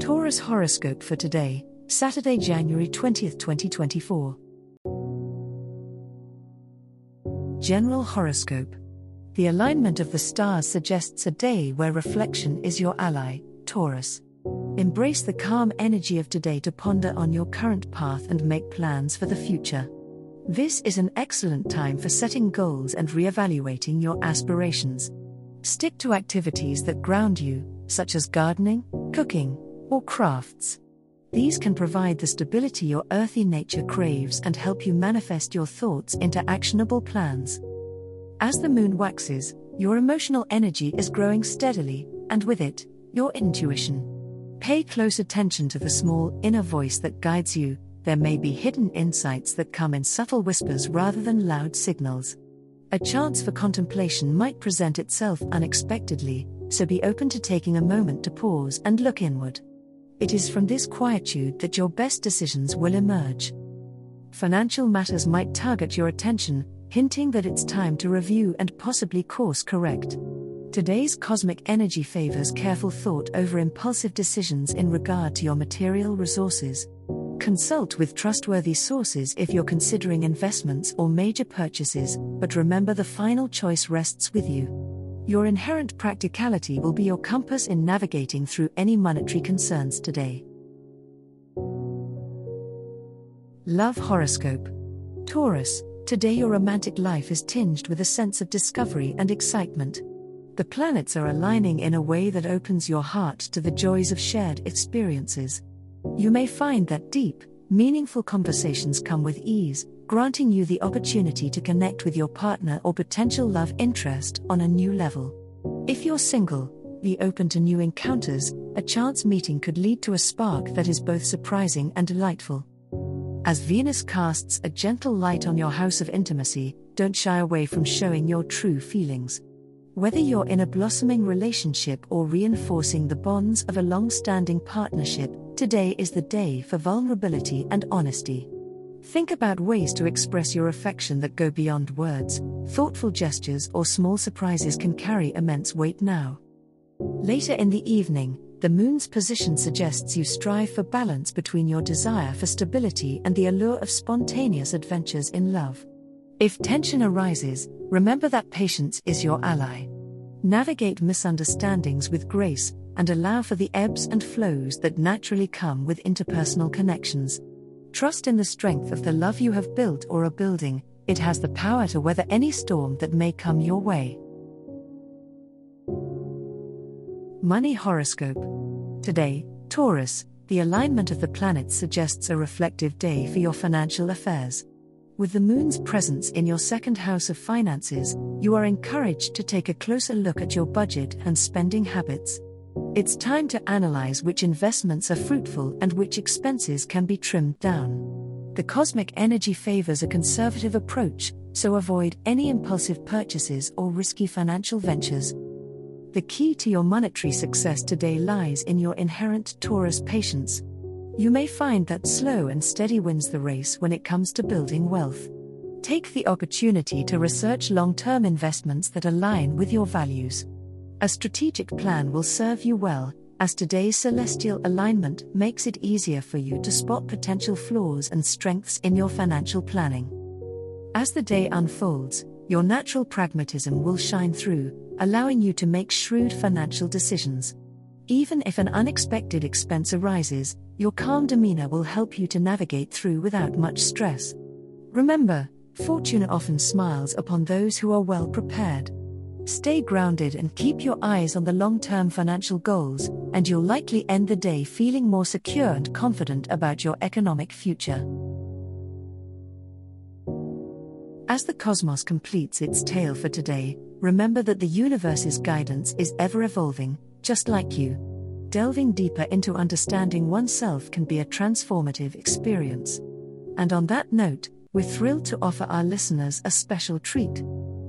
Taurus horoscope for today, Saturday, January 20th, 2024. General horoscope. The alignment of the stars suggests a day where reflection is your ally, Taurus. Embrace the calm energy of today to ponder on your current path and make plans for the future. This is an excellent time for setting goals and re-evaluating your aspirations. Stick to activities that ground you, such as gardening, cooking, or crafts. These can provide the stability your earthy nature craves and help you manifest your thoughts into actionable plans. As the moon waxes, your emotional energy is growing steadily, and with it, your intuition. Pay close attention to the small inner voice that guides you, there may be hidden insights that come in subtle whispers rather than loud signals. A chance for contemplation might present itself unexpectedly, so be open to taking a moment to pause and look inward. It is from this quietude that your best decisions will emerge. Financial matters might target your attention, hinting that it's time to review and possibly course correct. Today's cosmic energy favors careful thought over impulsive decisions in regard to your material resources. Consult with trustworthy sources if you're considering investments or major purchases, but remember the final choice rests with you. Your inherent practicality will be your compass in navigating through any monetary concerns today. Love Horoscope Taurus, today your romantic life is tinged with a sense of discovery and excitement. The planets are aligning in a way that opens your heart to the joys of shared experiences. You may find that deep, meaningful conversations come with ease, granting you the opportunity to connect with your partner or potential love interest on a new level. If you're single, be open to new encounters, a chance meeting could lead to a spark that is both surprising and delightful. As Venus casts a gentle light on your house of intimacy, don't shy away from showing your true feelings. Whether you're in a blossoming relationship or reinforcing the bonds of a long standing partnership, today is the day for vulnerability and honesty. Think about ways to express your affection that go beyond words. Thoughtful gestures or small surprises can carry immense weight now. Later in the evening, the moon's position suggests you strive for balance between your desire for stability and the allure of spontaneous adventures in love. If tension arises, remember that patience is your ally. Navigate misunderstandings with grace and allow for the ebbs and flows that naturally come with interpersonal connections. Trust in the strength of the love you have built or are building, it has the power to weather any storm that may come your way. Money Horoscope Today, Taurus, the alignment of the planets suggests a reflective day for your financial affairs. With the moon's presence in your second house of finances, you are encouraged to take a closer look at your budget and spending habits. It's time to analyze which investments are fruitful and which expenses can be trimmed down. The cosmic energy favors a conservative approach, so avoid any impulsive purchases or risky financial ventures. The key to your monetary success today lies in your inherent Taurus patience. You may find that slow and steady wins the race when it comes to building wealth. Take the opportunity to research long term investments that align with your values. A strategic plan will serve you well, as today's celestial alignment makes it easier for you to spot potential flaws and strengths in your financial planning. As the day unfolds, your natural pragmatism will shine through, allowing you to make shrewd financial decisions. Even if an unexpected expense arises, your calm demeanor will help you to navigate through without much stress. Remember, fortune often smiles upon those who are well prepared. Stay grounded and keep your eyes on the long term financial goals, and you'll likely end the day feeling more secure and confident about your economic future. As the cosmos completes its tale for today, remember that the universe's guidance is ever evolving, just like you. delving deeper into understanding oneself can be a transformative experience. And on that note, we're thrilled to offer our listeners a special treat.